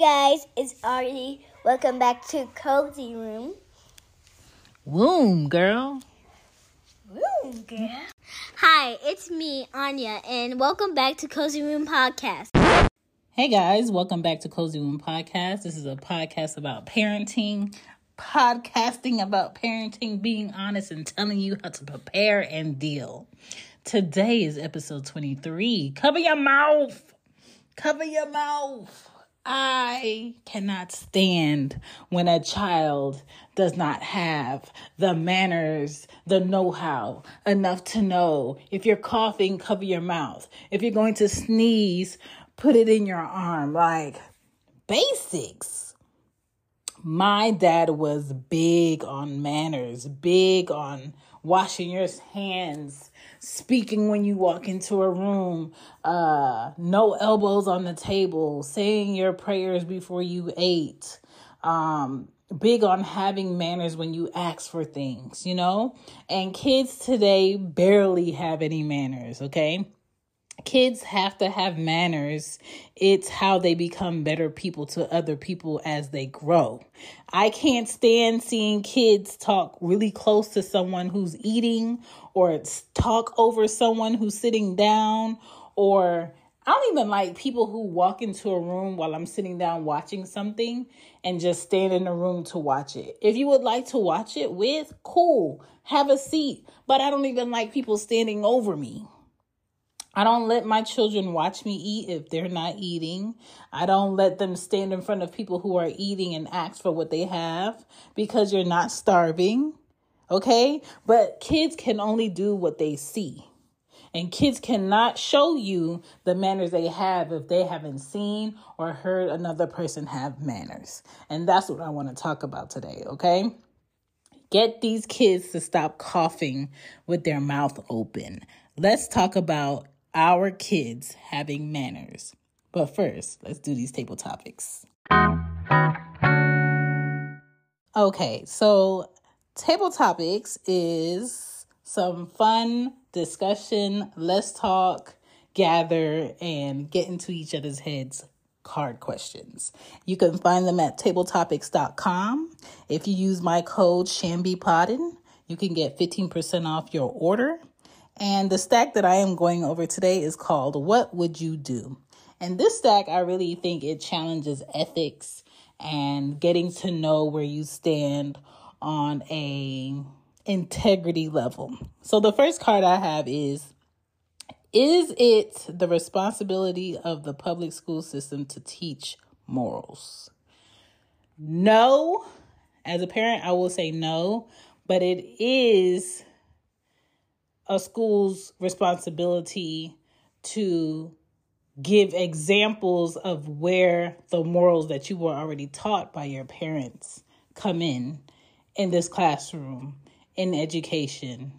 Guys, it's Artie. Welcome back to Cozy Room. Womb, girl. Woo, girl. Hi, it's me, Anya, and welcome back to Cozy Womb Podcast. Hey guys, welcome back to Cozy Womb Podcast. This is a podcast about parenting, podcasting about parenting, being honest, and telling you how to prepare and deal. Today is episode 23. Cover your mouth. Cover your mouth. I cannot stand when a child does not have the manners, the know how, enough to know if you're coughing, cover your mouth. If you're going to sneeze, put it in your arm. Like basics. My dad was big on manners, big on washing your hands, speaking when you walk into a room, uh, no elbows on the table, saying your prayers before you ate, um, big on having manners when you ask for things, you know? And kids today barely have any manners, okay? Kids have to have manners. It's how they become better people to other people as they grow. I can't stand seeing kids talk really close to someone who's eating or talk over someone who's sitting down or I don't even like people who walk into a room while I'm sitting down watching something and just stand in the room to watch it. If you would like to watch it with, cool, have a seat. But I don't even like people standing over me. I don't let my children watch me eat if they're not eating. I don't let them stand in front of people who are eating and ask for what they have because you're not starving. Okay? But kids can only do what they see. And kids cannot show you the manners they have if they haven't seen or heard another person have manners. And that's what I want to talk about today, okay? Get these kids to stop coughing with their mouth open. Let's talk about our kids having manners. But first, let's do these table topics. Okay, so table topics is some fun discussion, let's talk, gather, and get into each other's heads card questions. You can find them at tabletopics.com. If you use my code ChanBePoddin, you can get 15% off your order. And the stack that I am going over today is called What Would You Do? And this stack, I really think it challenges ethics and getting to know where you stand on a integrity level. So the first card I have is is it the responsibility of the public school system to teach morals? No. As a parent, I will say no, but it is a school's responsibility to give examples of where the morals that you were already taught by your parents come in in this classroom in education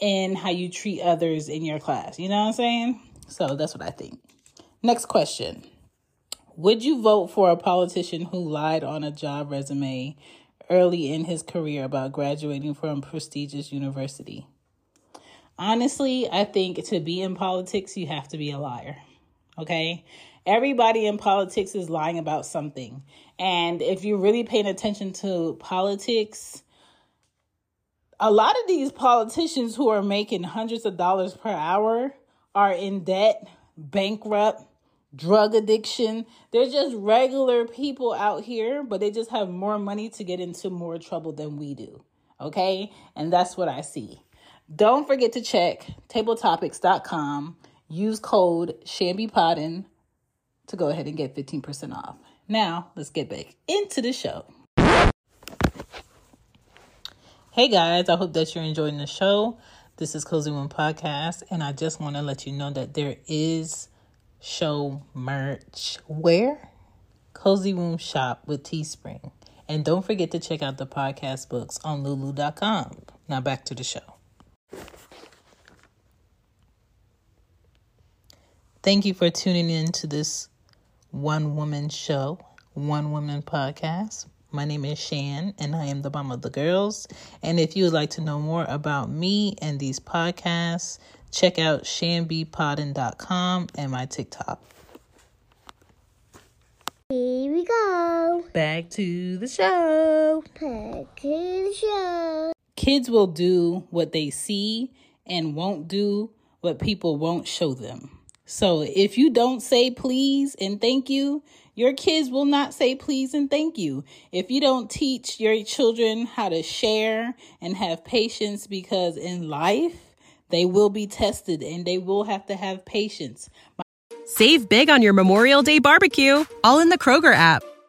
in how you treat others in your class. You know what i'm saying? So that's what i think. Next question. Would you vote for a politician who lied on a job resume early in his career about graduating from a prestigious university honestly, I think to be in politics, you have to be a liar. Okay? Everybody in politics is lying about something. And if you're really paying attention to politics, a lot of these politicians who are making hundreds of dollars per hour are in debt, bankrupt, drug addiction. They're just regular people out here, but they just have more money to get into more trouble than we do. Okay? And that's what I see. Don't forget to check tabletopics.com. Use code ChanBePoddin to go ahead and get 15% off. Now, let's get back into the show. Hey guys, I hope that you're enjoying the show. This is Cozy Womb Podcast, and I just want to let you know that there is show merch. Where? Cozy Womb Shop with Teespring. And don't forget to check out the podcast books on lulu.com. Now back to the show. Thank you for tuning in to this one woman show, one woman podcast. My name is Chan, and I am the mom of the girls. And if you would like to know more about me and these podcasts, check out chanbepoddin.com and my TikTok. Here we go. Back to the show. Back to the show. Kids will do what they see and won't do what people won't show them. So if you don't say please and thank you, your kids will not say please and thank you. If you don't teach your children how to share and have patience, because in life, they will be tested and they will have to have patience. Save big on your Memorial Day barbecue, all in the Kroger app.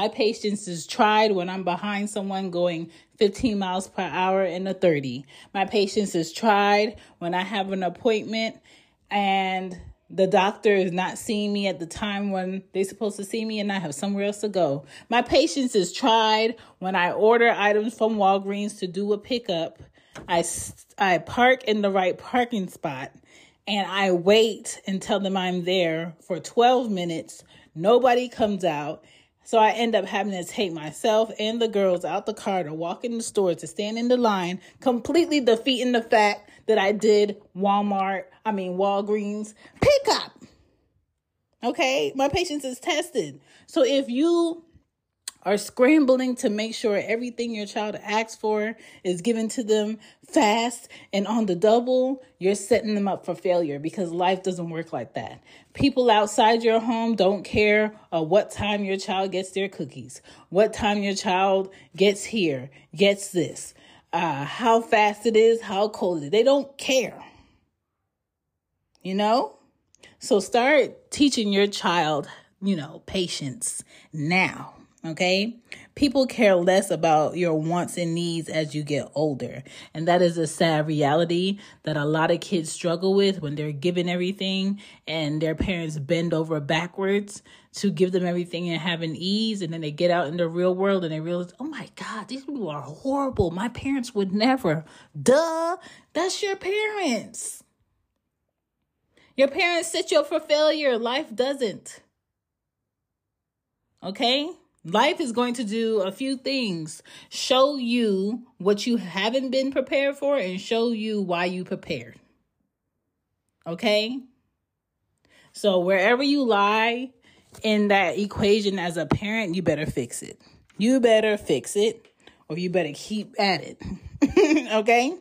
My patience is tried when I'm behind someone going 15 miles per hour in a 30. My patience is tried when I have an appointment and the doctor is not seeing me at the time when they're supposed to see me and I have somewhere else to go. My patience is tried when I order items from Walgreens to do a pickup. I, I park in the right parking spot and I wait and tell them I'm there for 12 minutes. Nobody comes out. So I end up having to take myself and the girls out the car to walk in the store to stand in the line, completely defeating the fact that I did Walmart, I mean Walgreens pickup. Okay, my patience is tested. So if you are scrambling to make sure everything your child asks for is given to them fast and on the double, you're setting them up for failure because life doesn't work like that. People outside your home don't care uh, what time your child gets their cookies, what time your child gets here, gets this, uh, how fast it is, how cold it is. They don't care. You know? So start teaching your child, you know, patience now. Okay. People care less about your wants and needs as you get older. And that is a sad reality that a lot of kids struggle with when they're given everything and their parents bend over backwards to give them everything and have an ease. And then they get out in the real world and they realize, oh my God, these people are horrible. My parents would never. Duh. That's your parents. Your parents set you up for failure. Life doesn't. Okay? Life is going to do a few things show you what you haven't been prepared for and show you why you prepared. Okay? So, wherever you lie in that equation as a parent, you better fix it. You better fix it or you better keep at it. okay?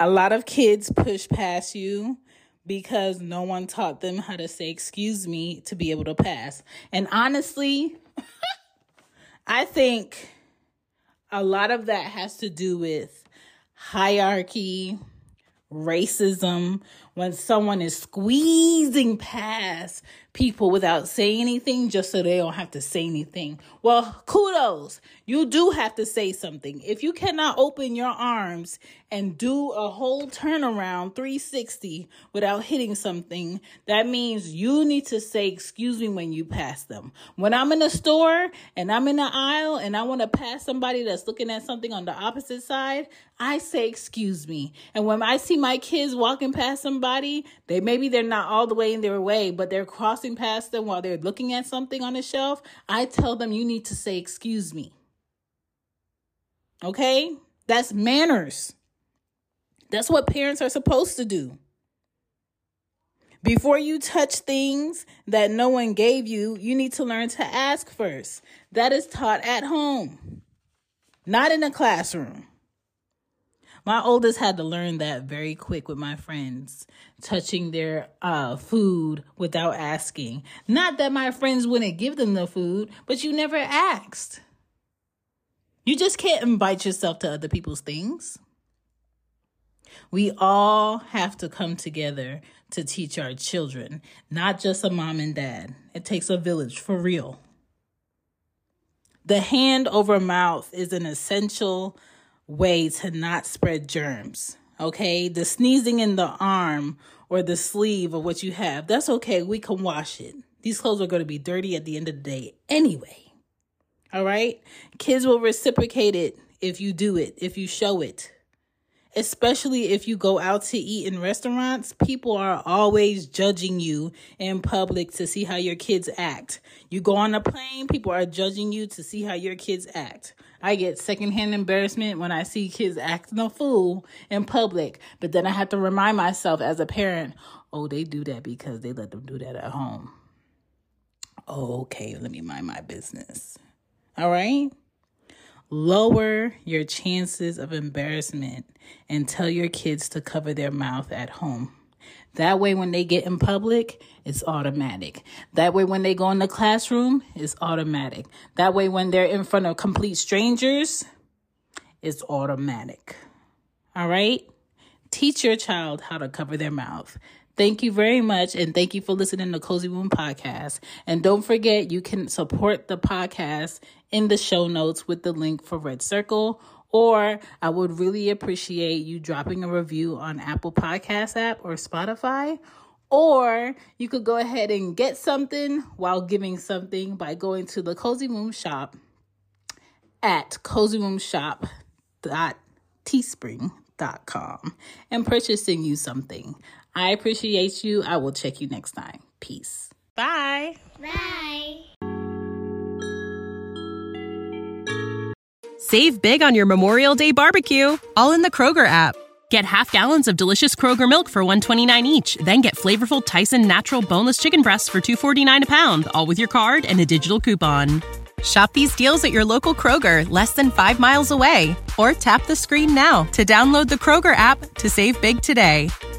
A lot of kids push past you because no one taught them how to say excuse me to be able to pass. And honestly, I think a lot of that has to do with hierarchy, racism, when someone is squeezing past people without saying anything just so they don't have to say anything. Well, kudos. You do have to say something. If you cannot open your arms and do a whole turnaround 360 without hitting something, that means you need to say excuse me when you pass them. When I'm in a store and I'm in the aisle and I want to pass somebody that's looking at something on the opposite side, I say excuse me. And when I see my kids walking past somebody, they maybe they're not all the way in their way, but they're crossing past them while they're looking at something on the shelf, I tell them you need to say excuse me. Okay? That's manners. That's what parents are supposed to do. Before you touch things that no one gave you, you need to learn to ask first. That is taught at home, not in a classroom. My oldest had to learn that very quick with my friends, touching their uh, food without asking. Not that my friends wouldn't give them the food, but you never asked. You just can't invite yourself to other people's things. We all have to come together to teach our children, not just a mom and dad. It takes a village for real. The hand over mouth is an essential way to not spread germs. Okay, the sneezing in the arm or the sleeve of what you have, that's okay. We can wash it. These clothes are going to be dirty at the end of the day anyway. All right, kids will reciprocate it if you do it, if you show it especially if you go out to eat in restaurants, people are always judging you in public to see how your kids act. You go on a plane, people are judging you to see how your kids act. I get secondhand embarrassment when I see kids acting a fool in public, but then I have to remind myself as a parent, oh, they do that because they let them do that at home. Okay, let me mind my business. All right? Lower your chances of embarrassment and tell your kids to cover their mouth at home. That way, when they get in public, it's automatic. That way, when they go in the classroom, it's automatic. That way, when they're in front of complete strangers, it's automatic. All right? Teach your child how to cover their mouth. Thank you very much. And thank you for listening to Cozy Womb Podcast. And don't forget, you can support the podcast in the show notes with the link for Red Circle. Or I would really appreciate you dropping a review on Apple Podcast app or Spotify. Or you could go ahead and get something while giving something by going to the Cozy Womb shop at cozywombshop.teespring.com and purchasing you something. I appreciate you. I will check you next time. Peace. Bye. Bye. Save big on your Memorial Day barbecue, all in the Kroger app. Get half gallons of delicious Kroger milk for 129 each, then get flavorful Tyson natural boneless chicken breasts for 249 a pound, all with your card and a digital coupon. Shop these deals at your local Kroger, less than 5 miles away, or tap the screen now to download the Kroger app to save big today.